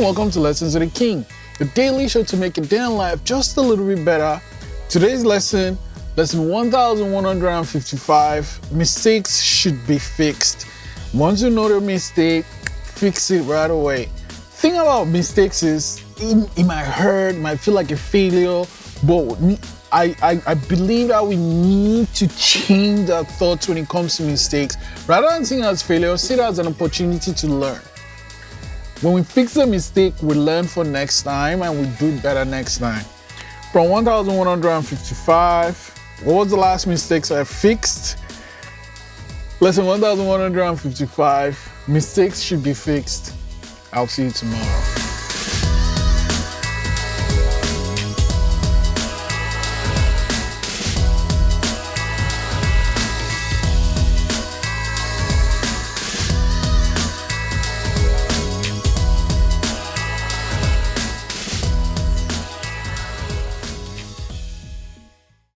welcome to Lessons with the King, the daily show to make your day in life just a little bit better. Today's lesson, lesson 1155 mistakes should be fixed. Once you know the mistake, fix it right away. Thing about mistakes is it, it might hurt, it might feel like a failure, but I, I, I believe that we need to change our thoughts when it comes to mistakes. Rather than seeing it as failure, see it as an opportunity to learn. When we fix a mistake, we learn for next time and we do better next time. From 1155, what was the last mistakes I fixed? Lesson 1155, mistakes should be fixed. I'll see you tomorrow.